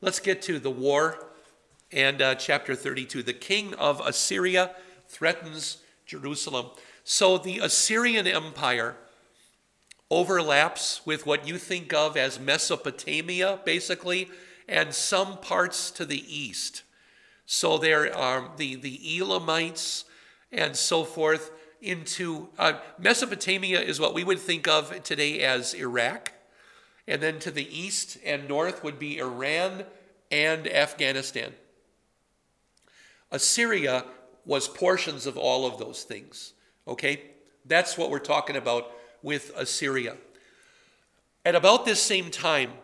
let's get to the war and uh, chapter 32. The king of Assyria threatens Jerusalem. So the Assyrian Empire overlaps with what you think of as Mesopotamia, basically, and some parts to the east. So there are the, the Elamites and so forth into uh, Mesopotamia is what we would think of today as Iraq. And then to the east and north would be Iran and Afghanistan. Assyria was portions of all of those things. Okay? That's what we're talking about with Assyria. At about this same time,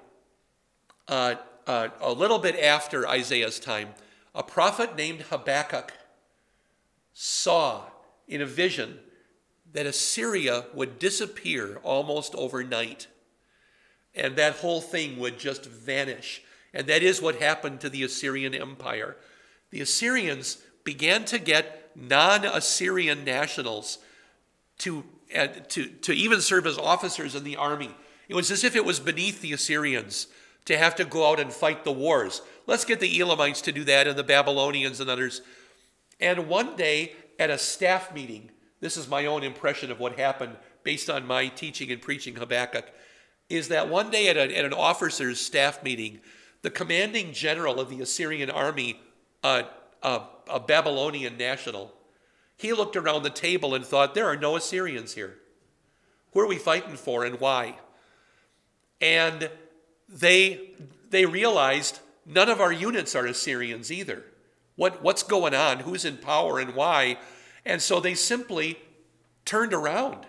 uh, uh, a little bit after Isaiah's time, a prophet named Habakkuk saw in a vision that Assyria would disappear almost overnight. And that whole thing would just vanish. And that is what happened to the Assyrian Empire. The Assyrians began to get non Assyrian nationals to, uh, to, to even serve as officers in the army. It was as if it was beneath the Assyrians to have to go out and fight the wars. Let's get the Elamites to do that and the Babylonians and others. And one day at a staff meeting, this is my own impression of what happened based on my teaching and preaching Habakkuk, is that one day at, a, at an officer's staff meeting, the commanding general of the Assyrian army, a Babylonian national, he looked around the table and thought, there are no Assyrians here. Who are we fighting for and why? And they, they realized none of our units are Assyrians either. What, what's going on? Who's in power and why? And so they simply turned around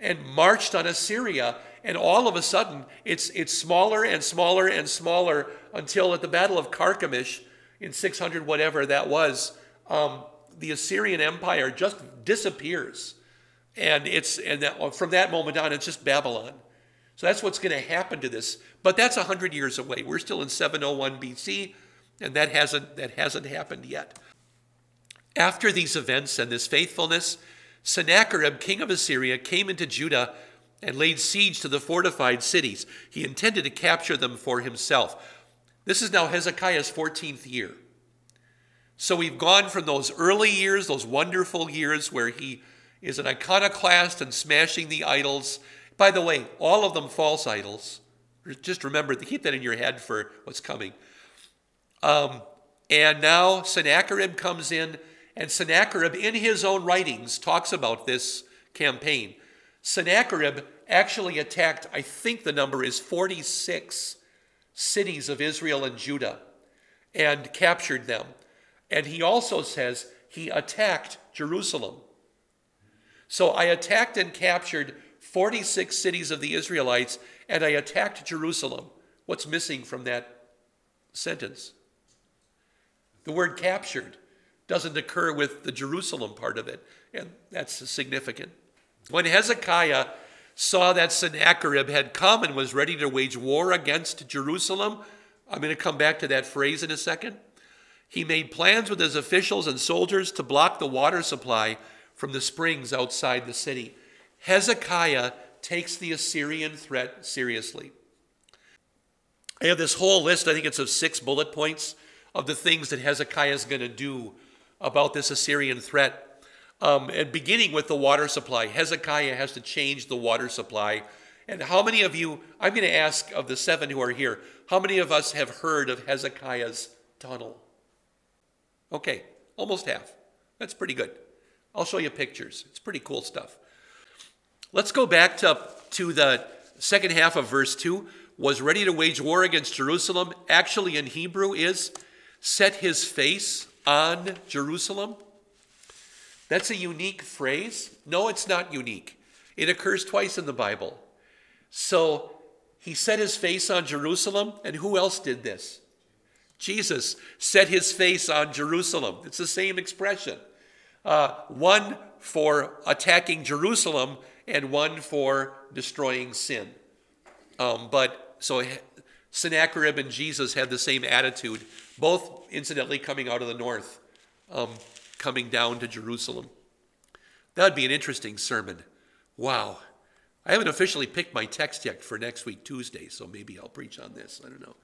and marched on Assyria. And all of a sudden, it's, it's smaller and smaller and smaller until at the Battle of Carchemish in 600, whatever that was, um, the Assyrian Empire just disappears. And, it's, and that, from that moment on, it's just Babylon. So that's what's going to happen to this. But that's 100 years away. We're still in 701 BC, and that hasn't, that hasn't happened yet. After these events and this faithfulness, Sennacherib, king of Assyria, came into Judah and laid siege to the fortified cities. He intended to capture them for himself. This is now Hezekiah's 14th year. So we've gone from those early years, those wonderful years where he is an iconoclast and smashing the idols. By the way, all of them false idols. Just remember to keep that in your head for what's coming. Um, and now Sennacherib comes in, and Sennacherib, in his own writings, talks about this campaign. Sennacherib actually attacked, I think the number is 46 cities of Israel and Judah and captured them. And he also says he attacked Jerusalem. So I attacked and captured 46 cities of the Israelites, and I attacked Jerusalem. What's missing from that sentence? The word captured doesn't occur with the Jerusalem part of it, and that's significant. When Hezekiah saw that Sennacherib had come and was ready to wage war against Jerusalem, I'm going to come back to that phrase in a second. He made plans with his officials and soldiers to block the water supply from the springs outside the city. Hezekiah takes the Assyrian threat seriously. I have this whole list, I think it's of six bullet points of the things that Hezekiah is going to do about this Assyrian threat. Um, and beginning with the water supply, Hezekiah has to change the water supply. And how many of you, I'm going to ask of the seven who are here, how many of us have heard of Hezekiah's tunnel? Okay, almost half. That's pretty good. I'll show you pictures. It's pretty cool stuff. Let's go back to, to the second half of verse 2. Was ready to wage war against Jerusalem. Actually, in Hebrew, is set his face on Jerusalem. That's a unique phrase. No, it's not unique. It occurs twice in the Bible. So he set his face on Jerusalem, and who else did this? Jesus set his face on Jerusalem. It's the same expression. Uh, one for attacking Jerusalem and one for destroying sin. Um, but so Sennacherib and Jesus had the same attitude, both incidentally coming out of the north. Um, coming down to Jerusalem. That would be an interesting sermon. Wow. I haven't officially picked my text yet for next week, Tuesday, so maybe I'll preach on this. I don't know.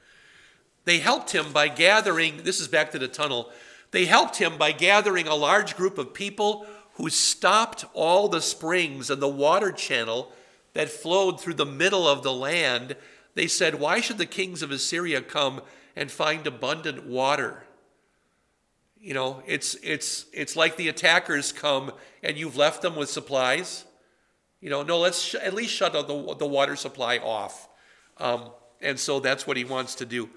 They helped him by gathering, this is back to the tunnel, they helped him by gathering a large group of people who stopped all the springs and the water channel that flowed through the middle of the land. They said, Why should the kings of Assyria come and find abundant water? You know, it's, it's, it's like the attackers come and you've left them with supplies. You know, no, let's sh- at least shut the, the water supply off. Um, and so that's what he wants to do.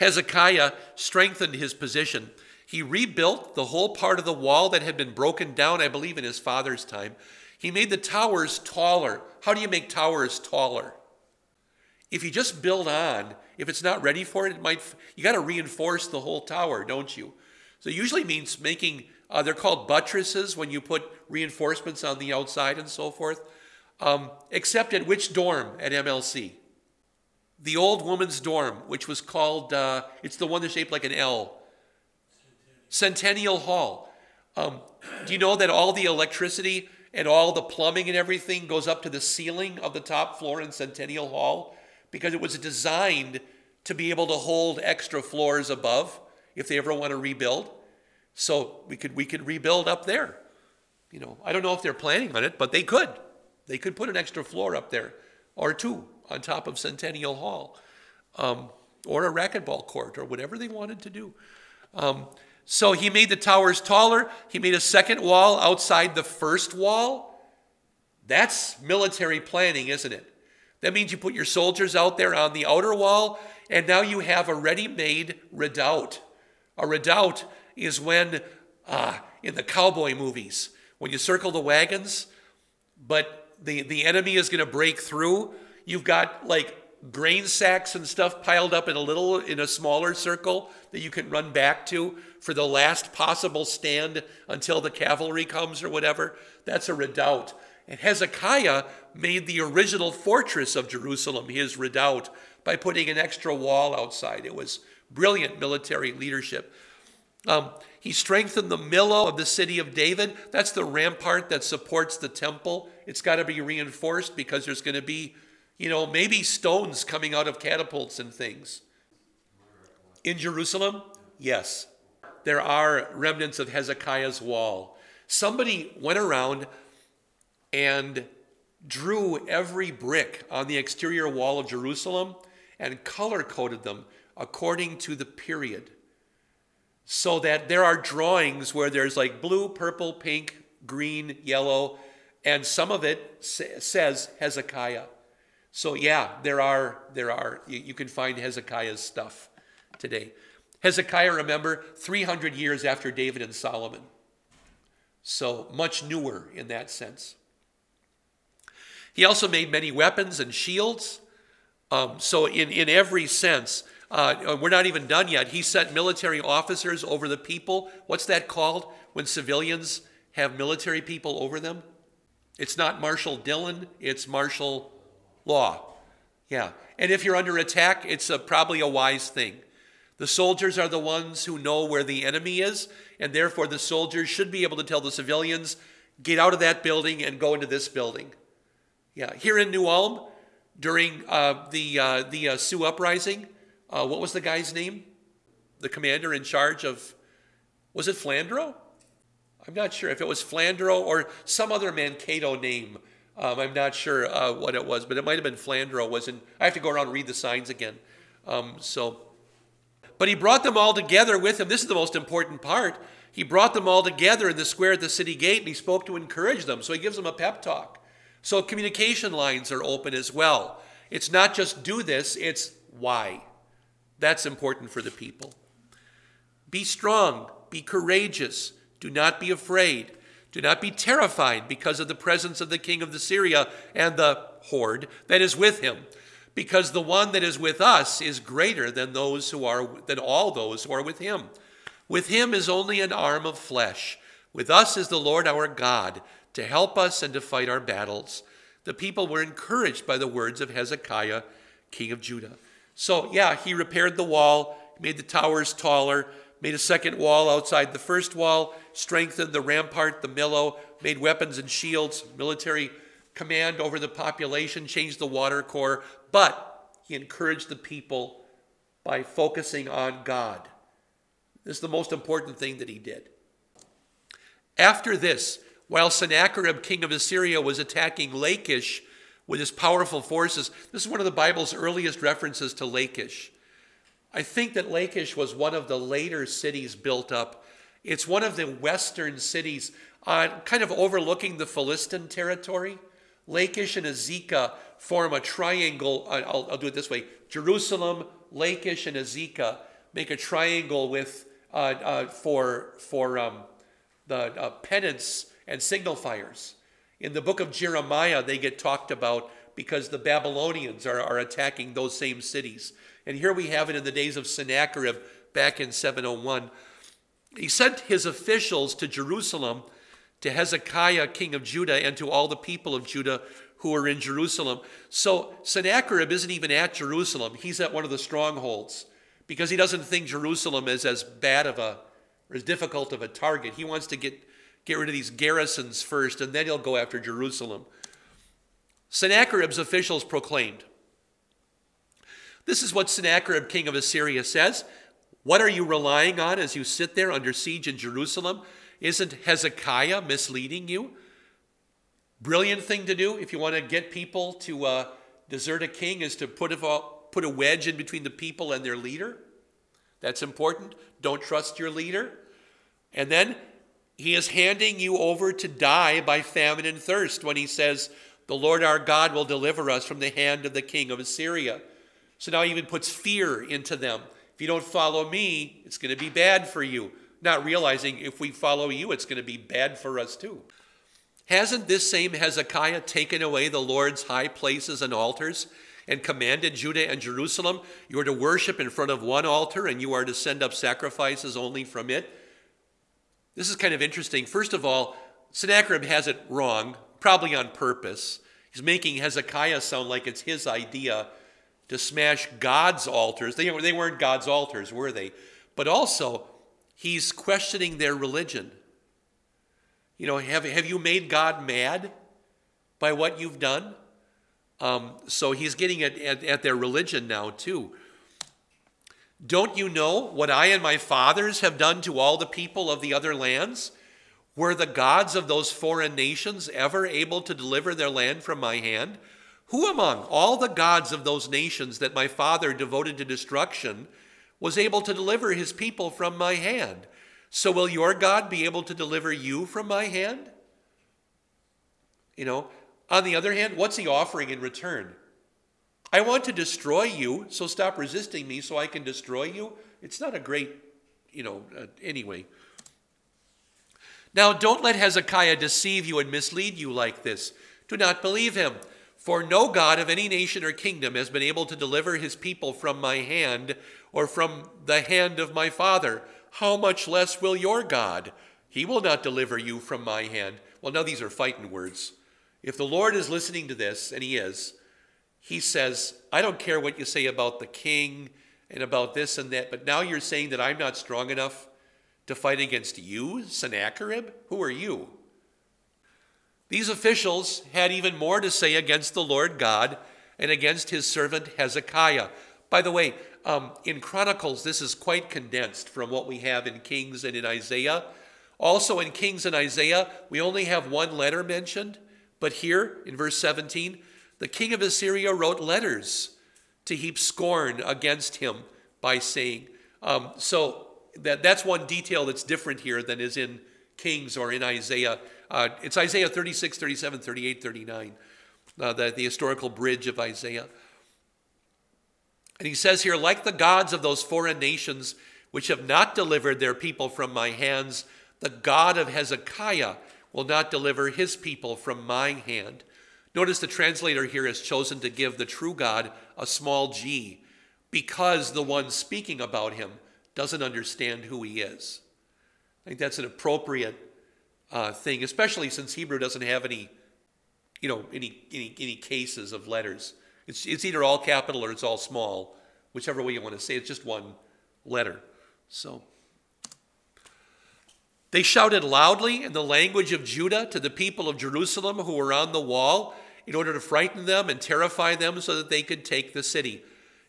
Hezekiah strengthened his position. He rebuilt the whole part of the wall that had been broken down, I believe, in his father's time. He made the towers taller. How do you make towers taller? If you just build on, if it's not ready for it, it might. You got to reinforce the whole tower, don't you? So it usually means making. Uh, they're called buttresses when you put reinforcements on the outside and so forth. Um, except at which dorm at MLC? the old woman's dorm, which was called, uh, it's the one that's shaped like an L, Centennial Hall. Um, do you know that all the electricity and all the plumbing and everything goes up to the ceiling of the top floor in Centennial Hall? Because it was designed to be able to hold extra floors above if they ever want to rebuild. So we could we could rebuild up there. You know, I don't know if they're planning on it, but they could. They could put an extra floor up there or two on top of Centennial Hall, um, or a racquetball court, or whatever they wanted to do. Um, so he made the towers taller. He made a second wall outside the first wall. That's military planning, isn't it? That means you put your soldiers out there on the outer wall, and now you have a ready made redoubt. A redoubt is when, uh, in the cowboy movies, when you circle the wagons, but the, the enemy is going to break through, You've got like grain sacks and stuff piled up in a little, in a smaller circle that you can run back to for the last possible stand until the cavalry comes or whatever. That's a redoubt. And Hezekiah made the original fortress of Jerusalem his redoubt by putting an extra wall outside. It was brilliant military leadership. Um, he strengthened the Millo of the city of David. That's the rampart that supports the temple. It's got to be reinforced because there's going to be you know, maybe stones coming out of catapults and things. In Jerusalem, yes, there are remnants of Hezekiah's wall. Somebody went around and drew every brick on the exterior wall of Jerusalem and color coded them according to the period. So that there are drawings where there's like blue, purple, pink, green, yellow, and some of it says Hezekiah. So yeah, there are there are you, you can find Hezekiah's stuff today. Hezekiah, remember, 300 years after David and Solomon. So much newer in that sense. He also made many weapons and shields. Um, so, in, in every sense, uh, we're not even done yet. He sent military officers over the people. What's that called when civilians have military people over them? It's not Marshal Dillon, it's martial law. Yeah. And if you're under attack, it's a, probably a wise thing. The soldiers are the ones who know where the enemy is, and therefore the soldiers should be able to tell the civilians, get out of that building and go into this building. Yeah. Here in New Ulm, during uh, the, uh, the uh, Sioux uprising, uh, what was the guy's name? The commander in charge of, was it Flandrau? I'm not sure if it was Flandrau or some other Mankato name um, I'm not sure uh, what it was, but it might have been Flandrau. Wasn't I have to go around and read the signs again. Um, so, but he brought them all together with him. This is the most important part. He brought them all together in the square at the city gate, and he spoke to encourage them. So he gives them a pep talk. So communication lines are open as well. It's not just do this; it's why. That's important for the people. Be strong. Be courageous. Do not be afraid. Do not be terrified because of the presence of the king of the Syria and the horde that is with him, because the one that is with us is greater than those who are than all those who are with him. With him is only an arm of flesh. With us is the Lord our God to help us and to fight our battles. The people were encouraged by the words of Hezekiah, king of Judah. So, yeah, he repaired the wall, made the towers taller, made a second wall outside the first wall, strengthened the rampart, the Millo, made weapons and shields, military command over the population, changed the water corps. But he encouraged the people by focusing on God. This is the most important thing that he did. After this, while Sennacherib, king of Assyria, was attacking Lachish with his powerful forces, this is one of the Bible's earliest references to Lachish. I think that Lachish was one of the later cities built up. It's one of the western cities, uh, kind of overlooking the Philistine territory. Lachish and Azekah form a triangle. I'll, I'll, do it this way Jerusalem, Lachish, and Azekah make a triangle with, uh, uh for, for um, the uh, penance and signal fires. In the book of Jeremiah, they get talked about because the Babylonians are, are attacking those same cities. And here we have it in the days of Sennacherib back in 701. He sent his officials to Jerusalem, to Hezekiah, king of Judah, and to all the people of Judah who are in Jerusalem. So Sennacherib isn't even at Jerusalem, he's at one of the strongholds because he doesn't think Jerusalem is as bad of a or as difficult of a target. He wants to get, get rid of these garrisons first, and then he'll go after Jerusalem. Sennacherib's officials proclaimed, this is what Sennacherib, king of Assyria, says. What are you relying on as you sit there under siege in Jerusalem? Isn't Hezekiah misleading you? Brilliant thing to do if you want to get people to uh, desert a king is to put a, put a wedge in between the people and their leader. That's important. Don't trust your leader. And then he is handing you over to die by famine and thirst when he says, The Lord our God will deliver us from the hand of the king of Assyria. So now he even puts fear into them. If you don't follow me, it's going to be bad for you. Not realizing if we follow you, it's going to be bad for us too. Hasn't this same Hezekiah taken away the Lord's high places and altars and commanded Judah and Jerusalem, You are to worship in front of one altar and you are to send up sacrifices only from it? This is kind of interesting. First of all, Sennacherib has it wrong, probably on purpose. He's making Hezekiah sound like it's his idea to smash God's altars. They, they weren't God's altars, were they? But also, he's questioning their religion. You know, have, have you made God mad by what you've done? Um, so he's getting at, at, at their religion now, too. Don't you know what I and my fathers have done to all the people of the other lands? Were the gods of those foreign nations ever able to deliver their land from my hand? Who among all the gods of those nations that my father devoted to destruction was able to deliver his people from my hand? So will your God be able to deliver you from my hand? You know, on the other hand, what's he offering in return? I want to destroy you, so stop resisting me so I can destroy you. It's not a great, you know, uh, anyway. Now, don't let Hezekiah deceive you and mislead you like this. Do not believe him. For no God of any nation or kingdom has been able to deliver his people from my hand or from the hand of my father. How much less will your God? He will not deliver you from my hand. Well, now these are fighting words. If the Lord is listening to this, and he is, he says, I don't care what you say about the king and about this and that, but now you're saying that I'm not strong enough to fight against you, Sennacherib? Who are you? These officials had even more to say against the Lord God and against his servant Hezekiah. By the way, um, in Chronicles, this is quite condensed from what we have in Kings and in Isaiah. Also, in Kings and Isaiah, we only have one letter mentioned, but here in verse 17, the king of Assyria wrote letters to heap scorn against him by saying, um, so that, that's one detail that's different here than is in Kings or in Isaiah. Uh, it's Isaiah 36, 37, 38, 39, uh, the, the historical bridge of Isaiah. And he says here, like the gods of those foreign nations which have not delivered their people from my hands, the God of Hezekiah will not deliver his people from my hand. Notice the translator here has chosen to give the true God a small g because the one speaking about him doesn't understand who he is. I think that's an appropriate uh, thing, especially since Hebrew doesn't have any, you know, any, any, any cases of letters. It's, it's either all capital or it's all small, whichever way you want to say. It's just one letter. So they shouted loudly in the language of Judah to the people of Jerusalem who were on the wall in order to frighten them and terrify them so that they could take the city.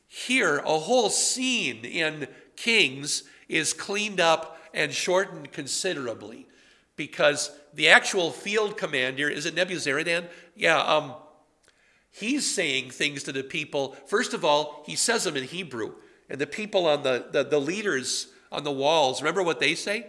Here, a whole scene in Kings is cleaned up and shortened considerably because the actual field commander, is it Nebuzaradan? Yeah, um, he's saying things to the people. First of all, he says them in Hebrew. And the people on the, the, the leaders on the walls, remember what they say?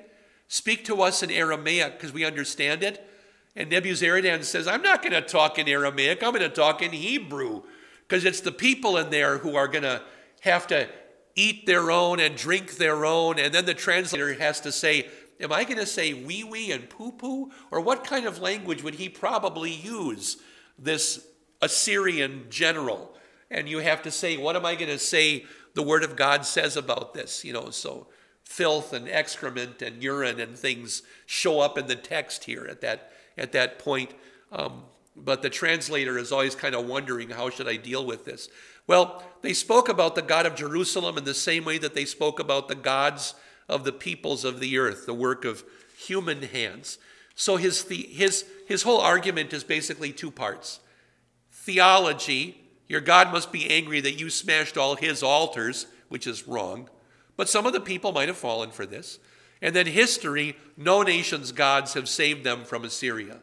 Speak to us in Aramaic because we understand it. And Nebuzaradan says, I'm not going to talk in Aramaic, I'm going to talk in Hebrew because it's the people in there who are going to have to eat their own and drink their own. And then the translator has to say, Am I going to say wee wee and poo poo? Or what kind of language would he probably use, this Assyrian general? And you have to say, What am I going to say the word of God says about this? You know, so filth and excrement and urine and things show up in the text here at that, at that point. Um, but the translator is always kind of wondering, How should I deal with this? Well, they spoke about the God of Jerusalem in the same way that they spoke about the gods of the peoples of the earth, the work of human hands. So his, the, his, his whole argument is basically two parts theology, your God must be angry that you smashed all his altars, which is wrong, but some of the people might have fallen for this. And then history, no nation's gods have saved them from Assyria.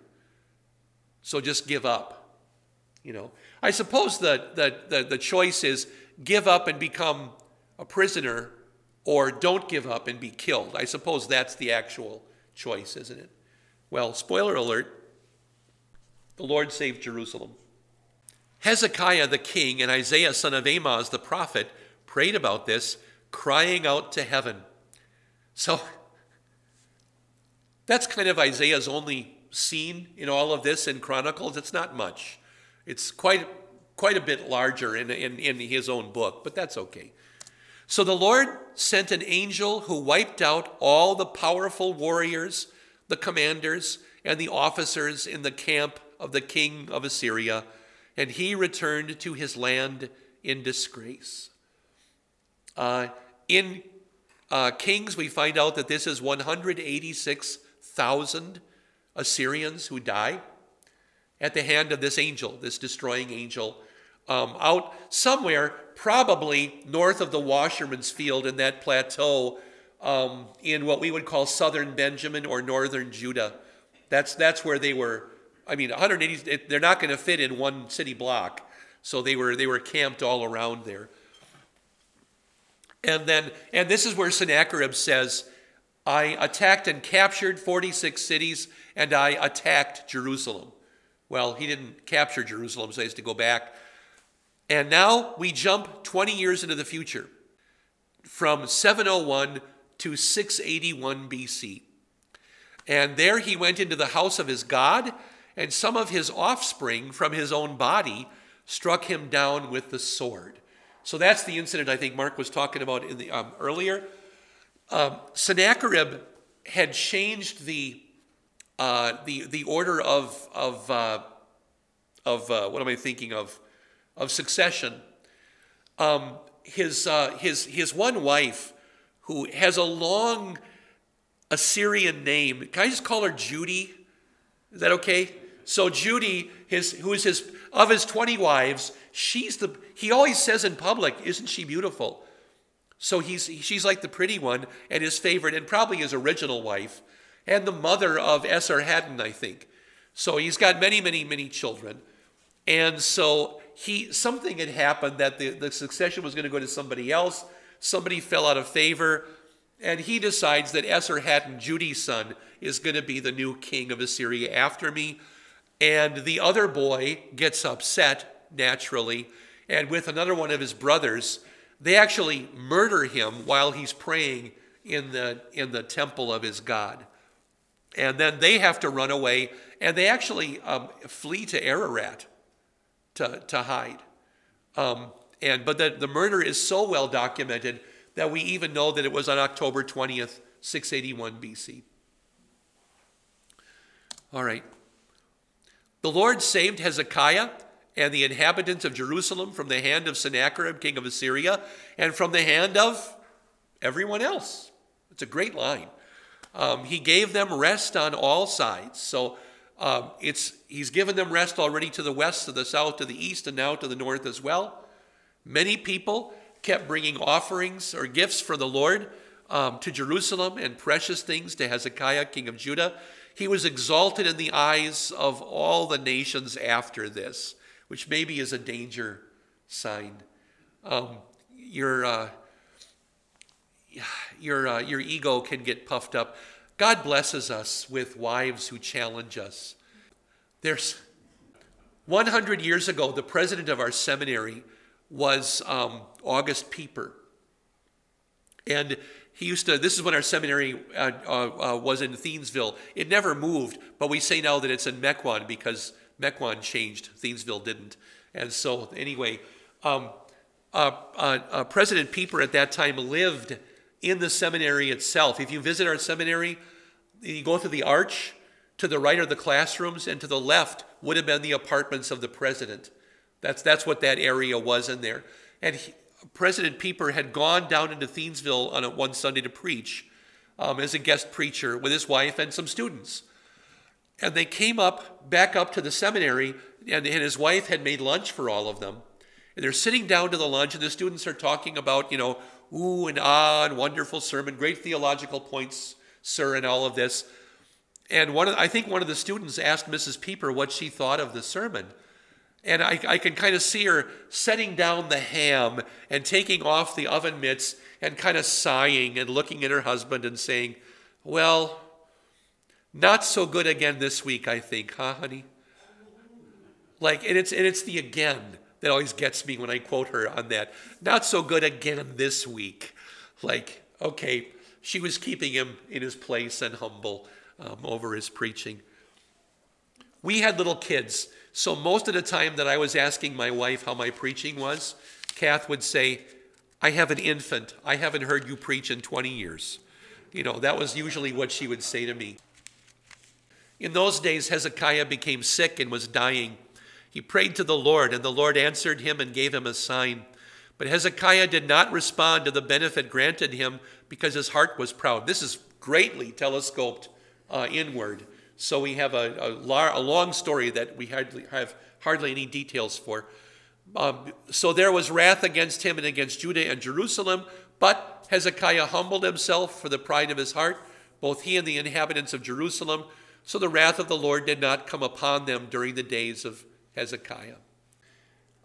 So just give up. You know, I suppose that the, the, the choice is give up and become a prisoner or don't give up and be killed. I suppose that's the actual choice, isn't it? Well, spoiler alert the Lord saved Jerusalem. Hezekiah the king and Isaiah son of Amoz the prophet prayed about this, crying out to heaven. So that's kind of Isaiah's only scene in all of this in Chronicles. It's not much. It's quite, quite a bit larger in, in, in his own book, but that's okay. So the Lord sent an angel who wiped out all the powerful warriors, the commanders, and the officers in the camp of the king of Assyria, and he returned to his land in disgrace. Uh, in uh, Kings, we find out that this is 186,000 Assyrians who die at the hand of this angel, this destroying angel um, out somewhere, probably north of the Washerman's Field in that plateau um, in what we would call southern Benjamin or northern Judah. That's, that's where they were. I mean, 180, they're not going to fit in one city block. So they were, they were camped all around there. And then, and this is where Sennacherib says, I attacked and captured 46 cities, and I attacked Jerusalem. Well, he didn't capture Jerusalem, so he has to go back and now we jump 20 years into the future from 701 to 681 BC. And there he went into the house of his God, and some of his offspring from his own body struck him down with the sword. So that's the incident I think Mark was talking about in the, um, earlier. Um, Sennacherib had changed the, uh, the, the order of, of, uh, of uh, what am I thinking of? of succession. Um, his, uh, his, his one wife, who has a long Assyrian name, can I just call her Judy? Is that okay? So Judy, his, who is his of his 20 wives, she's the he always says in public, isn't she beautiful? So he's she's like the pretty one and his favorite and probably his original wife and the mother of Esarhaddon, I think. So he's got many, many, many children. And so he something had happened that the, the succession was going to go to somebody else. Somebody fell out of favor, and he decides that Esarhaddon, Judy's son, is going to be the new king of Assyria after me. And the other boy gets upset naturally, and with another one of his brothers, they actually murder him while he's praying in the in the temple of his god. And then they have to run away, and they actually um, flee to Ararat to, to hide. Um, and, but the, the murder is so well documented that we even know that it was on October 20th, 681 BC. All right. The Lord saved Hezekiah and the inhabitants of Jerusalem from the hand of Sennacherib, king of Assyria, and from the hand of everyone else. It's a great line. Um, he gave them rest on all sides. So um, it's, he's given them rest already to the west, to the south, to the east, and now to the north as well. Many people kept bringing offerings or gifts for the Lord um, to Jerusalem and precious things to Hezekiah, king of Judah. He was exalted in the eyes of all the nations after this, which maybe is a danger sign. Um, your, uh, your, uh, your ego can get puffed up. God blesses us with wives who challenge us. There's 100 years ago, the president of our seminary was um, August Pieper. And he used to, this is when our seminary uh, uh, uh, was in Thiensville. It never moved, but we say now that it's in Mequon because Mequon changed, Thiensville didn't. And so, anyway, um, uh, uh, uh, President Pieper at that time lived in the seminary itself. If you visit our seminary, you go through the arch, to the right are the classrooms, and to the left would have been the apartments of the president. That's, that's what that area was in there. And he, President Pieper had gone down into Thiensville on a, one Sunday to preach um, as a guest preacher with his wife and some students. And they came up, back up to the seminary, and, and his wife had made lunch for all of them. And they're sitting down to the lunch, and the students are talking about, you know, ooh and ah, and wonderful sermon, great theological points, sir, and all of this. And one of, I think one of the students asked Mrs. Pieper what she thought of the sermon. And I, I can kind of see her setting down the ham and taking off the oven mitts and kind of sighing and looking at her husband and saying, Well, not so good again this week, I think, huh, honey? Like, and it's, and it's the again that always gets me when I quote her on that. Not so good again this week. Like, okay, she was keeping him in his place and humble um, over his preaching. We had little kids so most of the time that I was asking my wife how my preaching was, Kath would say, I have an infant. I haven't heard you preach in 20 years. You know, that was usually what she would say to me. In those days, Hezekiah became sick and was dying. He prayed to the Lord, and the Lord answered him and gave him a sign. But Hezekiah did not respond to the benefit granted him because his heart was proud. This is greatly telescoped uh, inward. So we have a, a, a long story that we hardly have hardly any details for. Um, so there was wrath against him and against Judah and Jerusalem, but Hezekiah humbled himself for the pride of his heart, both he and the inhabitants of Jerusalem. So the wrath of the Lord did not come upon them during the days of Hezekiah.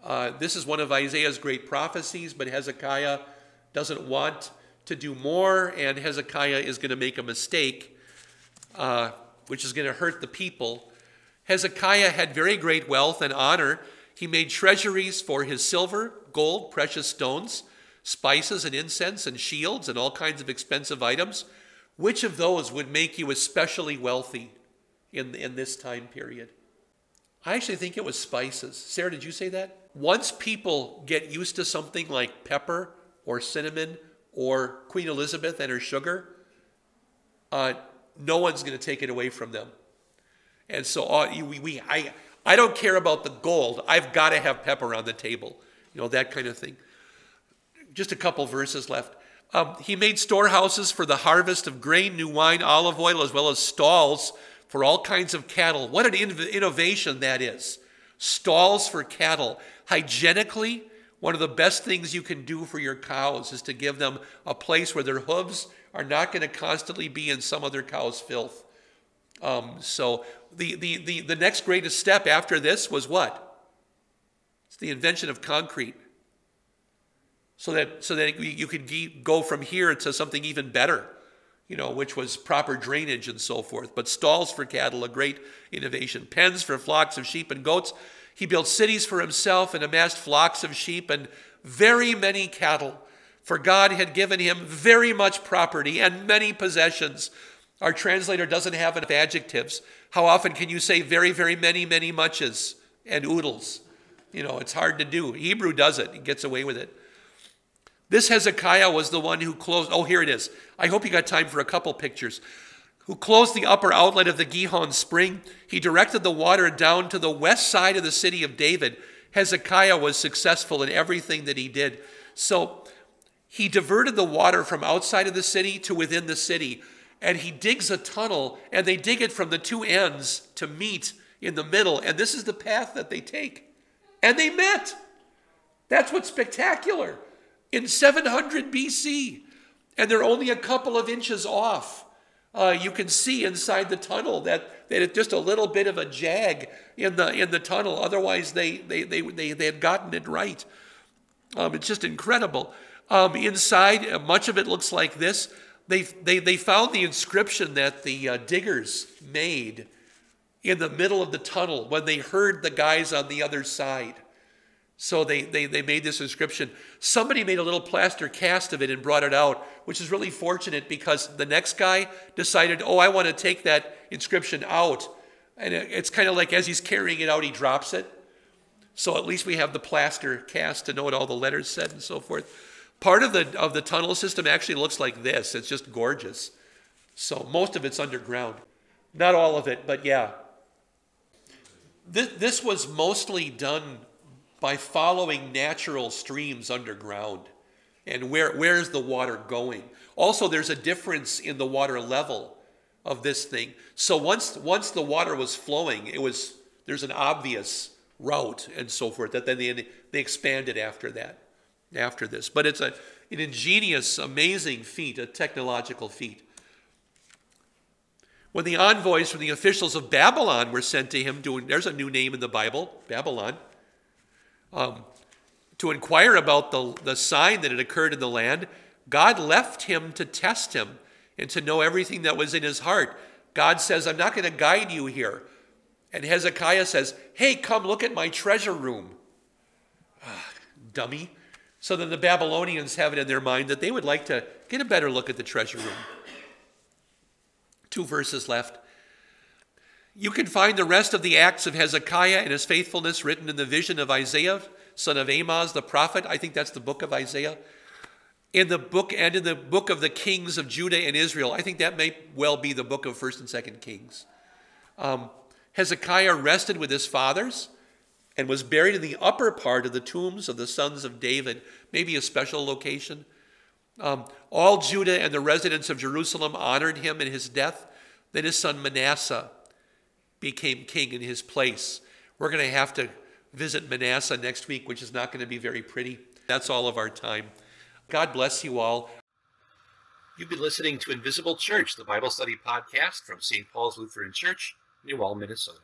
Uh, this is one of Isaiah's great prophecies, but Hezekiah doesn't want to do more, and Hezekiah is going to make a mistake. Uh, which is going to hurt the people. Hezekiah had very great wealth and honor. He made treasuries for his silver, gold, precious stones, spices and incense and shields and all kinds of expensive items. Which of those would make you especially wealthy in, in this time period? I actually think it was spices. Sarah, did you say that? Once people get used to something like pepper or cinnamon or Queen Elizabeth and her sugar, uh, no one's going to take it away from them. And so uh, we, we, I, I don't care about the gold. I've got to have pepper on the table, you know, that kind of thing. Just a couple verses left. Um, he made storehouses for the harvest of grain, new wine, olive oil, as well as stalls for all kinds of cattle. What an innovation that is! Stalls for cattle. Hygienically, one of the best things you can do for your cows is to give them a place where their hooves are not going to constantly be in some other cow's filth. Um, so the, the, the, the next greatest step after this was what? It's the invention of concrete. So that, so that you could go from here to something even better, you know, which was proper drainage and so forth. But stalls for cattle, a great innovation. Pens for flocks of sheep and goats. He built cities for himself and amassed flocks of sheep and very many cattle for God had given him very much property and many possessions. Our translator doesn't have enough adjectives. How often can you say very, very many, many muches and oodles? You know, it's hard to do. Hebrew does it, he gets away with it. This Hezekiah was the one who closed, oh, here it is. I hope you got time for a couple pictures. Who closed the upper outlet of the Gihon spring. He directed the water down to the west side of the city of David. Hezekiah was successful in everything that he did. So he diverted the water from outside of the city to within the city. And he digs a tunnel, and they dig it from the two ends to meet in the middle. And this is the path that they take. And they met. That's what's spectacular. in 700 BC, and they're only a couple of inches off. Uh, you can see inside the tunnel that, that it's just a little bit of a jag in the in the tunnel. Otherwise, they they they they, they had gotten it right. Um, it's just incredible. Um, inside, uh, much of it looks like this. They they they found the inscription that the uh, diggers made in the middle of the tunnel when they heard the guys on the other side. So they, they, they made this inscription. Somebody made a little plaster cast of it and brought it out, which is really fortunate because the next guy decided, oh, I want to take that inscription out. And it's kind of like as he's carrying it out, he drops it. So at least we have the plaster cast to know what all the letters said and so forth. Part of the, of the tunnel system actually looks like this. It's just gorgeous. So most of it's underground. Not all of it, but yeah. This, this was mostly done by following natural streams underground and where, where's the water going. Also, there's a difference in the water level of this thing. So once, once the water was flowing, it was, there's an obvious route and so forth that then they, they expanded after that, after this. But it's a, an ingenious, amazing feat, a technological feat. When the envoys from the officials of Babylon were sent to him, doing, there's a new name in the Bible, Babylon um, to inquire about the, the sign that had occurred in the land, God left him to test him and to know everything that was in his heart. God says, I'm not going to guide you here. And Hezekiah says, Hey, come look at my treasure room. Ah, dummy. So then the Babylonians have it in their mind that they would like to get a better look at the treasure room. Two verses left. You can find the rest of the acts of Hezekiah and his faithfulness written in the vision of Isaiah, son of Amoz the prophet. I think that's the book of Isaiah. In the book and in the book of the kings of Judah and Israel. I think that may well be the book of 1st and 2nd Kings. Um, Hezekiah rested with his fathers and was buried in the upper part of the tombs of the sons of David, maybe a special location. Um, all Judah and the residents of Jerusalem honored him in his death. Then his son Manasseh became king in his place. We're going to have to visit Manasseh next week, which is not going to be very pretty. That's all of our time. God bless you all. You've been listening to Invisible Church, the Bible study podcast from St. Paul's Lutheran Church, New Minnesota.